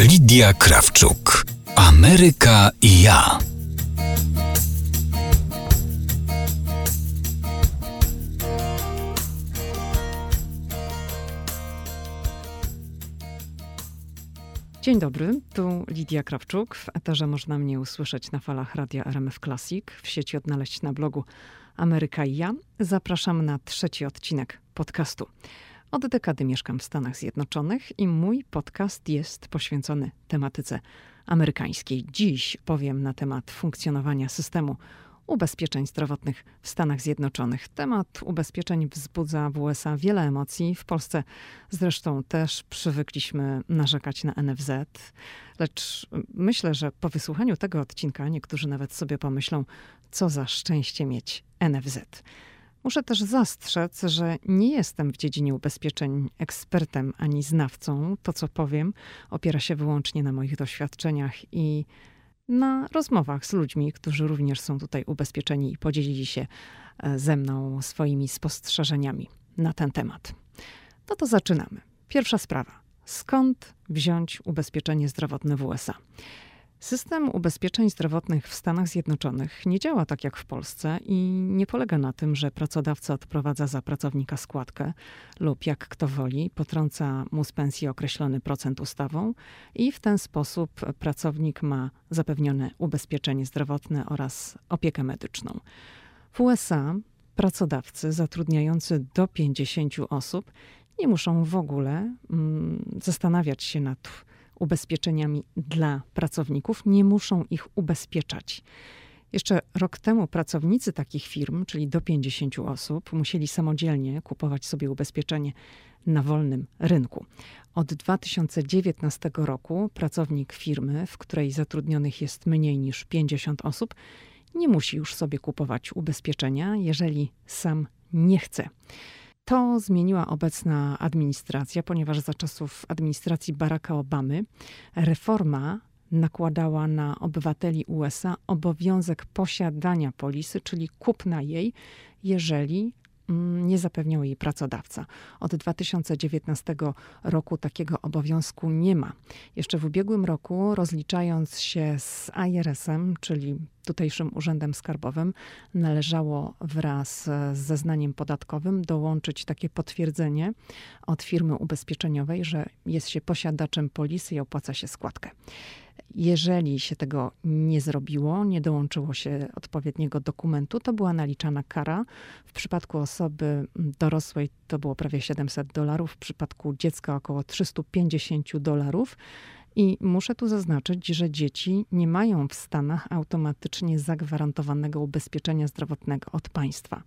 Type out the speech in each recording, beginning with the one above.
Lidia Krawczuk. Ameryka i ja. Dzień dobry, tu Lidia Krawczuk. W eterze można mnie usłyszeć na falach radia RMF Classic, w sieci odnaleźć na blogu Ameryka i ja. Zapraszam na trzeci odcinek podcastu. Od dekady mieszkam w Stanach Zjednoczonych i mój podcast jest poświęcony tematyce amerykańskiej. Dziś powiem na temat funkcjonowania systemu ubezpieczeń zdrowotnych w Stanach Zjednoczonych. Temat ubezpieczeń wzbudza w USA wiele emocji. W Polsce zresztą też przywykliśmy narzekać na NFZ. Lecz myślę, że po wysłuchaniu tego odcinka niektórzy nawet sobie pomyślą, co za szczęście mieć NFZ. Muszę też zastrzec, że nie jestem w dziedzinie ubezpieczeń ekspertem ani znawcą. To, co powiem, opiera się wyłącznie na moich doświadczeniach i na rozmowach z ludźmi, którzy również są tutaj ubezpieczeni i podzielili się e, ze mną swoimi spostrzeżeniami na ten temat. No to zaczynamy. Pierwsza sprawa. Skąd wziąć ubezpieczenie zdrowotne w USA? System ubezpieczeń zdrowotnych w Stanach Zjednoczonych nie działa tak jak w Polsce i nie polega na tym, że pracodawca odprowadza za pracownika składkę lub jak kto woli, potrąca mu z pensji określony procent ustawą i w ten sposób pracownik ma zapewnione ubezpieczenie zdrowotne oraz opiekę medyczną. W USA pracodawcy zatrudniający do 50 osób nie muszą w ogóle mm, zastanawiać się nad ubezpieczeniami dla pracowników, nie muszą ich ubezpieczać. Jeszcze rok temu pracownicy takich firm, czyli do 50 osób, musieli samodzielnie kupować sobie ubezpieczenie na wolnym rynku. Od 2019 roku pracownik firmy, w której zatrudnionych jest mniej niż 50 osób, nie musi już sobie kupować ubezpieczenia, jeżeli sam nie chce. To zmieniła obecna administracja, ponieważ za czasów administracji Baracka Obamy reforma nakładała na obywateli USA obowiązek posiadania polisy, czyli kupna jej, jeżeli nie zapewniał jej pracodawca. Od 2019 roku takiego obowiązku nie ma. Jeszcze w ubiegłym roku, rozliczając się z IRS-em, czyli tutejszym urzędem skarbowym, należało wraz z zeznaniem podatkowym dołączyć takie potwierdzenie od firmy ubezpieczeniowej, że jest się posiadaczem polisy i opłaca się składkę. Jeżeli się tego nie zrobiło, nie dołączyło się odpowiedniego dokumentu, to była naliczana kara. W przypadku osoby dorosłej to było prawie 700 dolarów, w przypadku dziecka około 350 dolarów. I muszę tu zaznaczyć, że dzieci nie mają w Stanach automatycznie zagwarantowanego ubezpieczenia zdrowotnego od państwa.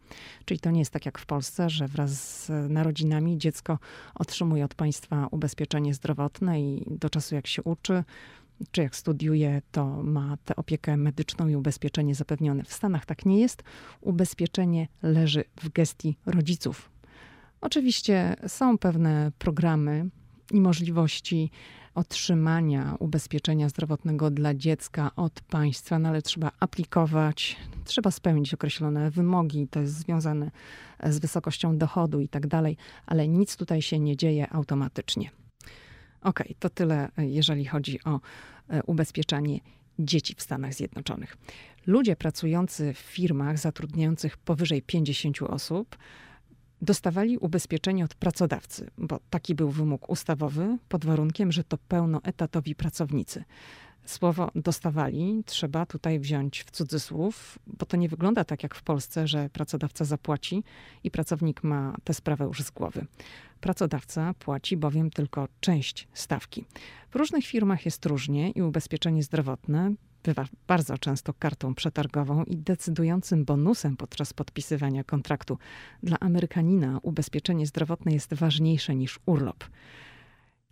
Czyli to nie jest tak jak w Polsce, że wraz z narodzinami dziecko otrzymuje od państwa ubezpieczenie zdrowotne i do czasu jak się uczy, czy jak studiuje, to ma tę opiekę medyczną i ubezpieczenie zapewnione. W Stanach tak nie jest. Ubezpieczenie leży w gestii rodziców. Oczywiście są pewne programy i możliwości otrzymania ubezpieczenia zdrowotnego dla dziecka od państwa, no ale trzeba aplikować, trzeba spełnić określone wymogi, to jest związane z wysokością dochodu i tak dalej, ale nic tutaj się nie dzieje automatycznie. Okej, okay, to tyle, jeżeli chodzi o e, ubezpieczanie dzieci w Stanach Zjednoczonych. Ludzie pracujący w firmach zatrudniających powyżej 50 osób dostawali ubezpieczenie od pracodawcy, bo taki był wymóg ustawowy, pod warunkiem, że to pełnoetatowi pracownicy. Słowo dostawali trzeba tutaj wziąć w cudzysłów, bo to nie wygląda tak jak w Polsce, że pracodawca zapłaci i pracownik ma tę sprawę już z głowy. Pracodawca płaci bowiem tylko część stawki. W różnych firmach jest różnie i ubezpieczenie zdrowotne bywa bardzo często kartą przetargową i decydującym bonusem podczas podpisywania kontraktu. Dla Amerykanina ubezpieczenie zdrowotne jest ważniejsze niż urlop.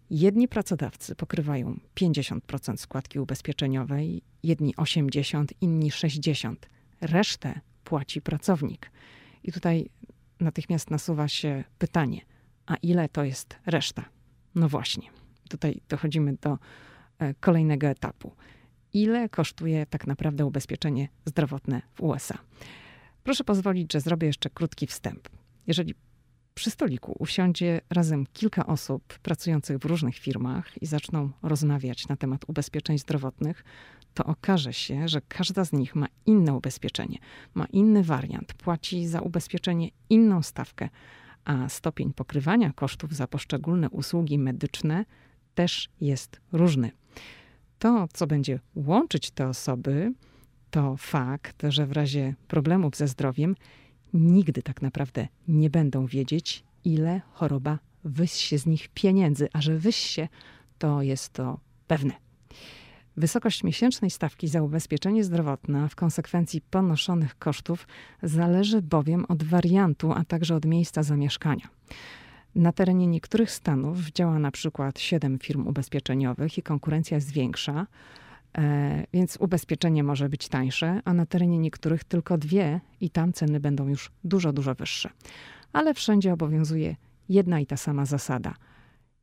Jedni pracodawcy pokrywają 50% składki ubezpieczeniowej, jedni 80%, inni 60%. Resztę płaci pracownik. I tutaj natychmiast nasuwa się pytanie, a ile to jest reszta? No właśnie, tutaj dochodzimy do e, kolejnego etapu. Ile kosztuje tak naprawdę ubezpieczenie zdrowotne w USA? Proszę pozwolić, że zrobię jeszcze krótki wstęp. Jeżeli przy stoliku usiądzie razem kilka osób pracujących w różnych firmach i zaczną rozmawiać na temat ubezpieczeń zdrowotnych, to okaże się, że każda z nich ma inne ubezpieczenie, ma inny wariant, płaci za ubezpieczenie inną stawkę, a stopień pokrywania kosztów za poszczególne usługi medyczne też jest różny. To, co będzie łączyć te osoby, to fakt, że w razie problemów ze zdrowiem nigdy tak naprawdę nie będą wiedzieć, ile choroba wysie z nich pieniędzy, a że wysie, to jest to pewne. Wysokość miesięcznej stawki za ubezpieczenie zdrowotne, a w konsekwencji ponoszonych kosztów, zależy bowiem od wariantu, a także od miejsca zamieszkania. Na terenie niektórych stanów działa na przykład 7 firm ubezpieczeniowych i konkurencja jest większa, e, więc ubezpieczenie może być tańsze, a na terenie niektórych tylko dwie i tam ceny będą już dużo, dużo wyższe. Ale wszędzie obowiązuje jedna i ta sama zasada –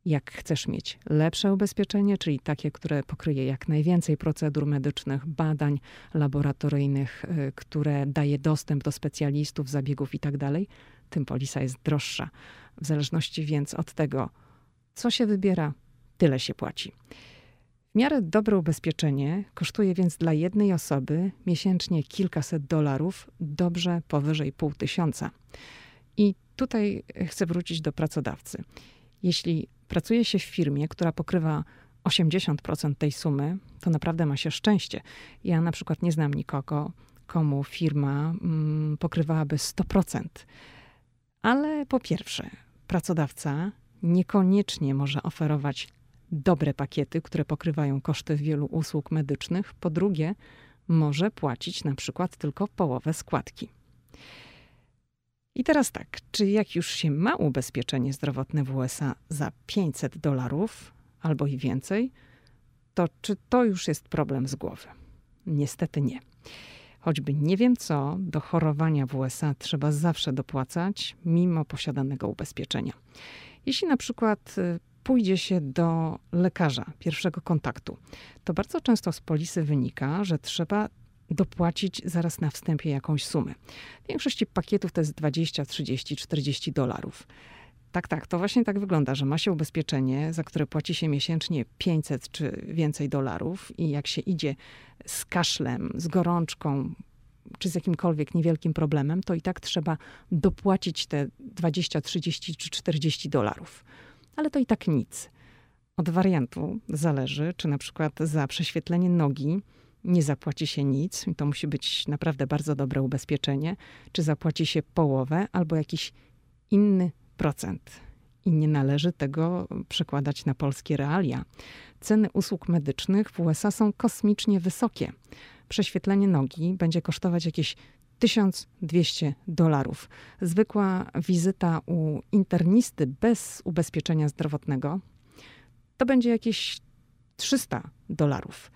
jak chcesz mieć lepsze ubezpieczenie, czyli takie, które pokryje jak najwięcej procedur medycznych, badań laboratoryjnych, y, które daje dostęp do specjalistów, zabiegów itd., tak tym polisa jest droższa. W zależności więc od tego, co się wybiera, tyle się płaci. W miarę dobre ubezpieczenie kosztuje więc dla jednej osoby miesięcznie kilkaset dolarów, dobrze powyżej pół tysiąca. I tutaj chcę wrócić do pracodawcy. Jeśli pracuje się w firmie, która pokrywa 80% tej sumy, to naprawdę ma się szczęście. Ja na przykład nie znam nikogo, komu firma mm, pokrywałaby 100%. Ale po pierwsze, pracodawca niekoniecznie może oferować dobre pakiety, które pokrywają koszty wielu usług medycznych. Po drugie, może płacić na przykład tylko połowę składki. I teraz tak, czy jak już się ma ubezpieczenie zdrowotne w USA za 500 dolarów albo i więcej, to czy to już jest problem z głowy? Niestety nie. Choćby nie wiem co, do chorowania w USA trzeba zawsze dopłacać, mimo posiadanego ubezpieczenia. Jeśli na przykład y, pójdzie się do lekarza pierwszego kontaktu, to bardzo często z polisy wynika, że trzeba dopłacić zaraz na wstępie jakąś sumę. W większości pakietów to jest 20, 30, 40 dolarów. Tak, tak, to właśnie tak wygląda, że ma się ubezpieczenie, za które płaci się miesięcznie 500 czy więcej dolarów i jak się idzie z kaszlem, z gorączką, czy z jakimkolwiek niewielkim problemem, to i tak trzeba dopłacić te 20, 30 czy 40 dolarów. Ale to i tak nic. Od wariantu zależy, czy na przykład za prześwietlenie nogi nie zapłaci się nic, to musi być naprawdę bardzo dobre ubezpieczenie, czy zapłaci się połowę albo jakiś inny procent. I nie należy tego przekładać na polskie realia. Ceny usług medycznych w USA są kosmicznie wysokie. Prześwietlenie nogi będzie kosztować jakieś 1200 dolarów. Zwykła wizyta u internisty bez ubezpieczenia zdrowotnego to będzie jakieś 300 dolarów.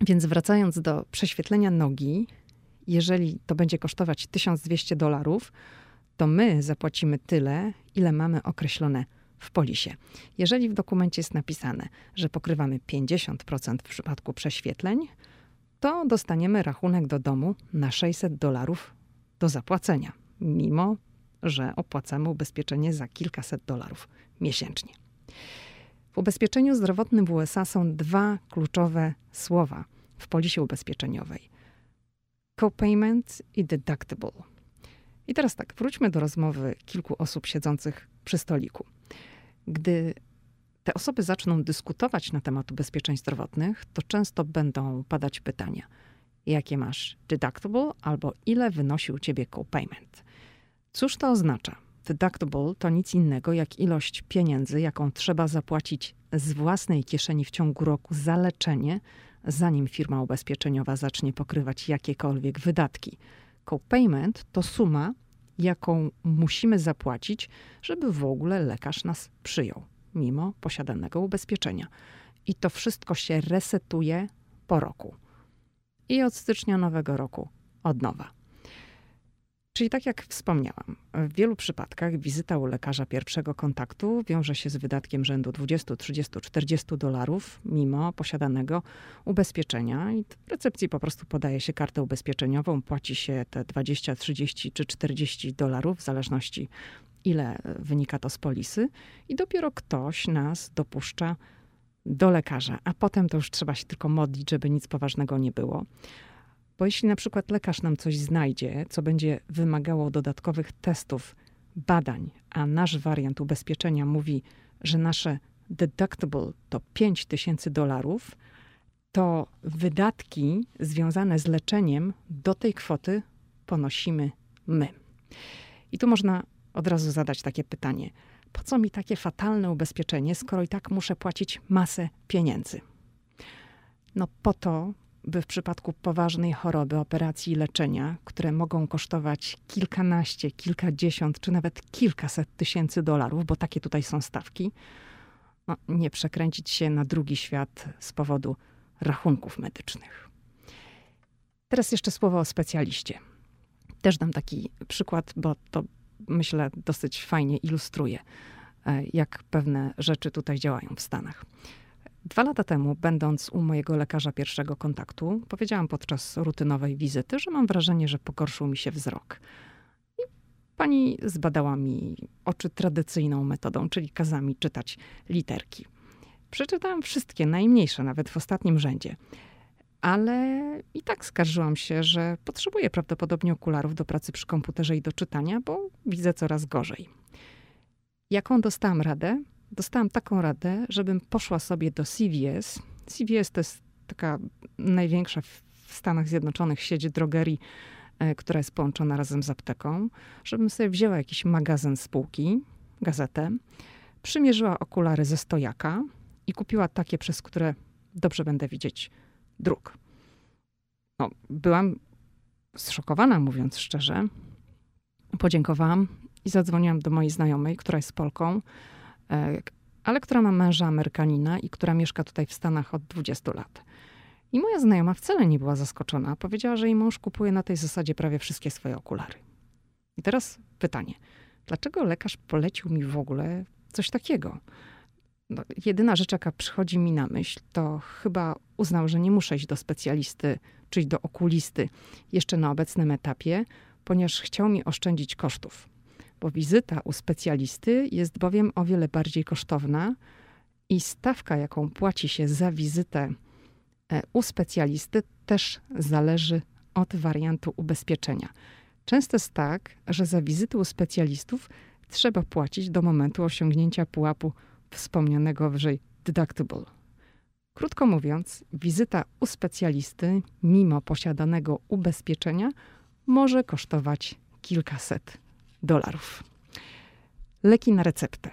Więc wracając do prześwietlenia nogi, jeżeli to będzie kosztować 1200 dolarów, to my zapłacimy tyle, ile mamy określone w polisie. Jeżeli w dokumencie jest napisane, że pokrywamy 50% w przypadku prześwietleń, to dostaniemy rachunek do domu na 600 dolarów do zapłacenia, mimo że opłacamy ubezpieczenie za kilkaset dolarów miesięcznie. W ubezpieczeniu zdrowotnym w USA są dwa kluczowe słowa w polisie ubezpieczeniowej: copayment i deductible. I teraz tak, wróćmy do rozmowy kilku osób siedzących przy stoliku. Gdy te osoby zaczną dyskutować na temat ubezpieczeń zdrowotnych, to często będą padać pytania: jakie masz deductible albo ile wynosi u ciebie copayment? Cóż to oznacza? Deductible to nic innego jak ilość pieniędzy, jaką trzeba zapłacić z własnej kieszeni w ciągu roku za leczenie, zanim firma ubezpieczeniowa zacznie pokrywać jakiekolwiek wydatki. Co-payment to suma, jaką musimy zapłacić, żeby w ogóle lekarz nas przyjął, mimo posiadanego ubezpieczenia. I to wszystko się resetuje po roku. I od stycznia nowego roku od nowa. Czyli tak jak wspomniałam, w wielu przypadkach wizyta u lekarza pierwszego kontaktu wiąże się z wydatkiem rzędu 20, 30, 40 dolarów mimo posiadanego ubezpieczenia i w recepcji po prostu podaje się kartę ubezpieczeniową, płaci się te 20, 30 czy 40 dolarów w zależności ile wynika to z polisy, i dopiero ktoś nas dopuszcza do lekarza, a potem to już trzeba się tylko modlić, żeby nic poważnego nie było. Bo jeśli na przykład lekarz nam coś znajdzie, co będzie wymagało dodatkowych testów, badań, a nasz wariant ubezpieczenia mówi, że nasze deductible to 5 tysięcy dolarów, to wydatki związane z leczeniem do tej kwoty ponosimy my. I tu można od razu zadać takie pytanie: po co mi takie fatalne ubezpieczenie, skoro i tak muszę płacić masę pieniędzy? No po to, by w przypadku poważnej choroby, operacji i leczenia, które mogą kosztować kilkanaście, kilkadziesiąt czy nawet kilkaset tysięcy dolarów, bo takie tutaj są stawki, no, nie przekręcić się na drugi świat z powodu rachunków medycznych. Teraz jeszcze słowo o specjaliście. Też dam taki przykład, bo to myślę dosyć fajnie ilustruje, e, jak pewne rzeczy tutaj działają w Stanach. Dwa lata temu, będąc u mojego lekarza pierwszego kontaktu, powiedziałam podczas rutynowej wizyty, że mam wrażenie, że pogorszył mi się wzrok. I pani zbadała mi oczy tradycyjną metodą, czyli kazami czytać literki. Przeczytałam wszystkie, najmniejsze, nawet w ostatnim rzędzie. Ale i tak skarżyłam się, że potrzebuję prawdopodobnie okularów do pracy przy komputerze i do czytania, bo widzę coraz gorzej. Jaką dostałam radę? Dostałam taką radę, żebym poszła sobie do CVS. CVS to jest taka największa w Stanach Zjednoczonych sieć drogerii, e, która jest połączona razem z apteką, żebym sobie wzięła jakiś magazyn spółki, gazetę, przymierzyła okulary ze stojaka, i kupiła takie, przez które dobrze będę widzieć druk. No, byłam zszokowana, mówiąc szczerze. Podziękowałam i zadzwoniłam do mojej znajomej, która jest Polką, ale która ma męża Amerykanina i która mieszka tutaj w Stanach od 20 lat. I moja znajoma wcale nie była zaskoczona. Powiedziała, że jej mąż kupuje na tej zasadzie prawie wszystkie swoje okulary. I teraz pytanie: dlaczego lekarz polecił mi w ogóle coś takiego? no, jedyna rzecz, jaka przychodzi mi na myśl, to chyba uznał, że nie muszę iść do specjalisty, czyli do okulisty jeszcze na obecnym etapie, ponieważ chciał mi oszczędzić kosztów. Bo wizyta u specjalisty jest bowiem o wiele bardziej kosztowna i stawka, jaką płaci się za wizytę e, u specjalisty, też zależy od wariantu ubezpieczenia. Często jest tak, że za wizytę u specjalistów trzeba płacić do momentu osiągnięcia pułapu wspomnianego wyżej deductible. Krótko mówiąc, wizyta u specjalisty, mimo posiadanego ubezpieczenia, może kosztować kilkaset dolarów. Leki na receptę.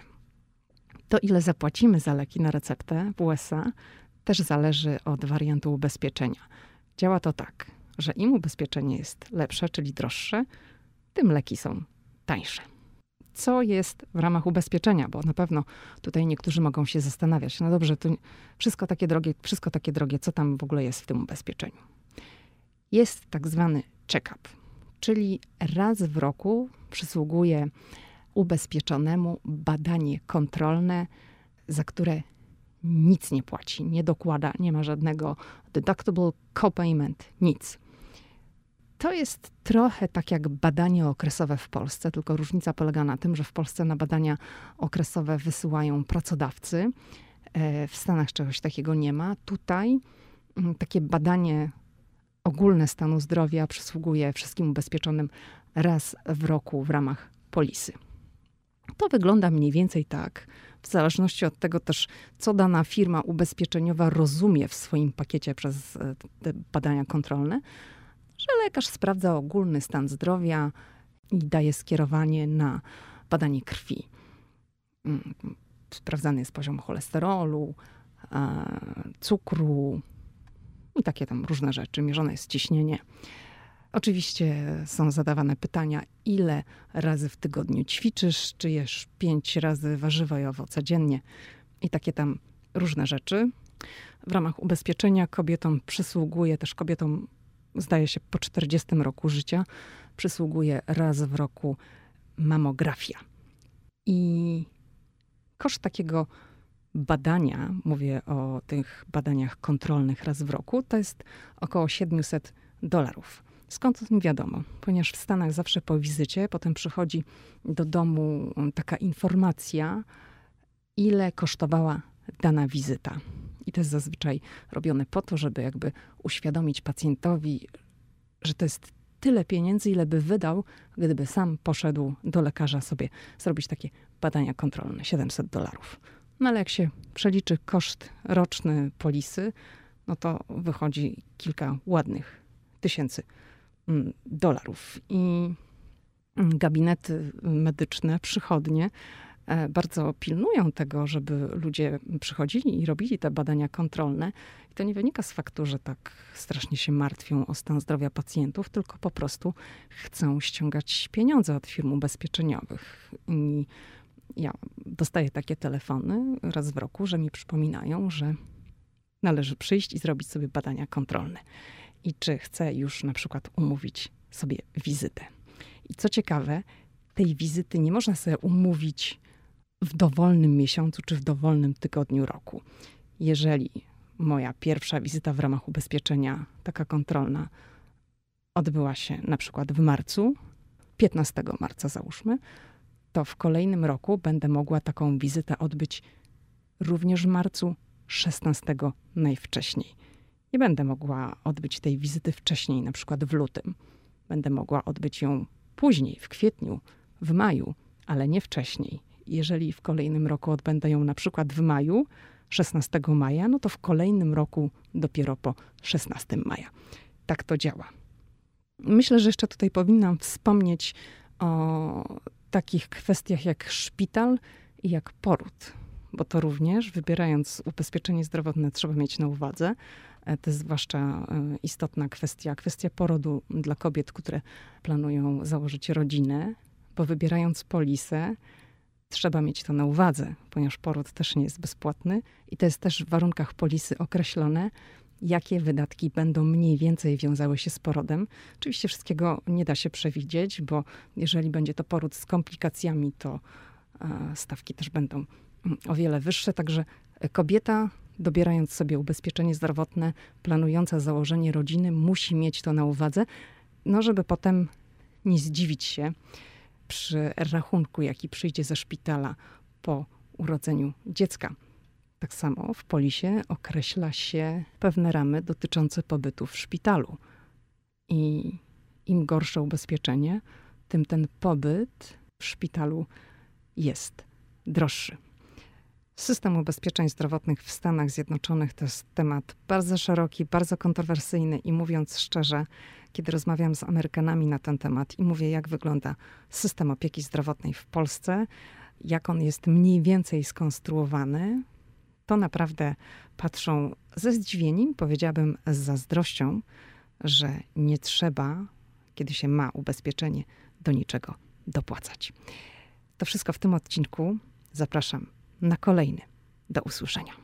To, ile zapłacimy za leki na receptę w USA, też zależy od wariantu ubezpieczenia. Działa to tak, że im ubezpieczenie jest lepsze, czyli droższe, tym leki są tańsze co jest w ramach ubezpieczenia, bo na pewno tutaj niektórzy mogą się zastanawiać, no dobrze, to wszystko takie drogie, wszystko takie drogie, co tam w ogóle jest w tym ubezpieczeniu? Jest tak zwany check-up, czyli raz w roku przysługuje ubezpieczonemu badanie kontrolne, za które nic nie płaci, nie dokłada, nie ma żadnego deductible, copayment, nic. To jest trochę tak jak badanie okresowe w Polsce, tylko różnica polega na tym, że w Polsce na badania okresowe wysyłają pracodawcy. E, w Stanach czegoś takiego nie ma. Tutaj mm, takie badanie ogólne stanu zdrowia przysługuje wszystkim ubezpieczonym raz w roku w ramach polisy. To wygląda mniej więcej tak, w zależności od tego też, co dana firma ubezpieczeniowa rozumie w swoim pakiecie przez e, te badania kontrolne, że lekarz sprawdza ogólny stan zdrowia i daje skierowanie na badanie krwi. Mm, sprawdzany jest poziom cholesterolu, cukru i takie tam różne rzeczy. Mierzone jest ciśnienie. Oczywiście są zadawane pytania, ile razy w tygodniu ćwiczysz, czy jesz pięć razy warzywa i owoce dziennie i takie tam różne rzeczy. W ramach ubezpieczenia kobietom przysługuje też kobietom zdaje się po 40 roku życia, przysługuje raz w roku mamografia. I koszt takiego badania, mówię o tych badaniach kontrolnych raz w roku, to jest około 700 dolarów. Skąd o tym wiadomo? Ponieważ w Stanach zawsze po wizycie potem przychodzi do domu taka informacja, ile kosztowała dana wizyta. I to jest zazwyczaj robione po to, żeby jakby uświadomić pacjentowi, że to jest tyle pieniędzy, ile by wydał, gdyby sam poszedł do lekarza sobie zrobić takie badania kontrolne 700 dolarów. No ale jak się przeliczy koszt roczny polisy, no to wychodzi kilka ładnych tysięcy mm, dolarów. I gabinety medyczne, przychodnie E, bardzo pilnują tego, żeby ludzie przychodzili i robili te badania kontrolne. I to nie wynika z faktu, że tak strasznie się martwią o stan zdrowia pacjentów, tylko po prostu chcą ściągać pieniądze od firm ubezpieczeniowych. I ja dostaję takie telefony raz w roku, że mi przypominają, że należy przyjść i zrobić sobie badania kontrolne. I czy chcę już na przykład umówić sobie wizytę. I co ciekawe, tej wizyty nie można sobie umówić w dowolnym miesiącu czy w dowolnym tygodniu roku. Jeżeli moja pierwsza wizyta w ramach ubezpieczenia, taka kontrolna, odbyła się na przykład w marcu, 15 marca załóżmy, to w kolejnym roku będę mogła taką wizytę odbyć również w marcu 16 najwcześniej. Nie będę mogła odbyć tej wizyty wcześniej, na przykład w lutym. Będę mogła odbyć ją później, w kwietniu, w maju, ale nie wcześniej jeżeli w kolejnym roku odbędę ją na przykład w maju, 16 maja, no to w kolejnym roku dopiero po 16 maja. Tak to działa. Myślę, że jeszcze tutaj powinnam wspomnieć o takich kwestiach jak szpital i jak poród, bo to również, wybierając ubezpieczenie zdrowotne, trzeba mieć na uwadze. E, to jest zwłaszcza e, istotna kwestia, kwestia porodu dla kobiet, które planują założyć rodzinę, bo wybierając polisę, Trzeba mieć to na uwadze, ponieważ poród też nie jest bezpłatny i to jest też w warunkach polisy określone, jakie wydatki będą mniej więcej wiązały się z porodem. Oczywiście wszystkiego nie da się przewidzieć, bo jeżeli będzie to poród z komplikacjami, to e, stawki też będą mm, o wiele wyższe. Także kobieta, dobierając sobie ubezpieczenie zdrowotne, planująca założenie rodziny, musi mieć to na uwadze, no żeby potem nie zdziwić się, przy rachunku, jaki przyjdzie ze szpitala po urodzeniu dziecka. Tak samo w polisie określa się pewne ramy dotyczące pobytu w szpitalu. I im gorsze ubezpieczenie, tym ten pobyt w szpitalu jest droższy. System ubezpieczeń zdrowotnych w Stanach Zjednoczonych to jest temat bardzo szeroki, bardzo kontrowersyjny i mówiąc szczerze, kiedy rozmawiam z Amerykanami na ten temat i mówię, jak wygląda system opieki zdrowotnej w Polsce, jak on jest mniej więcej skonstruowany, to naprawdę patrzą ze zdziwieniem, powiedziałabym z zazdrością, że nie trzeba, kiedy się ma ubezpieczenie, do niczego dopłacać. To wszystko w tym odcinku. Zapraszam na kolejny. Do usłyszenia.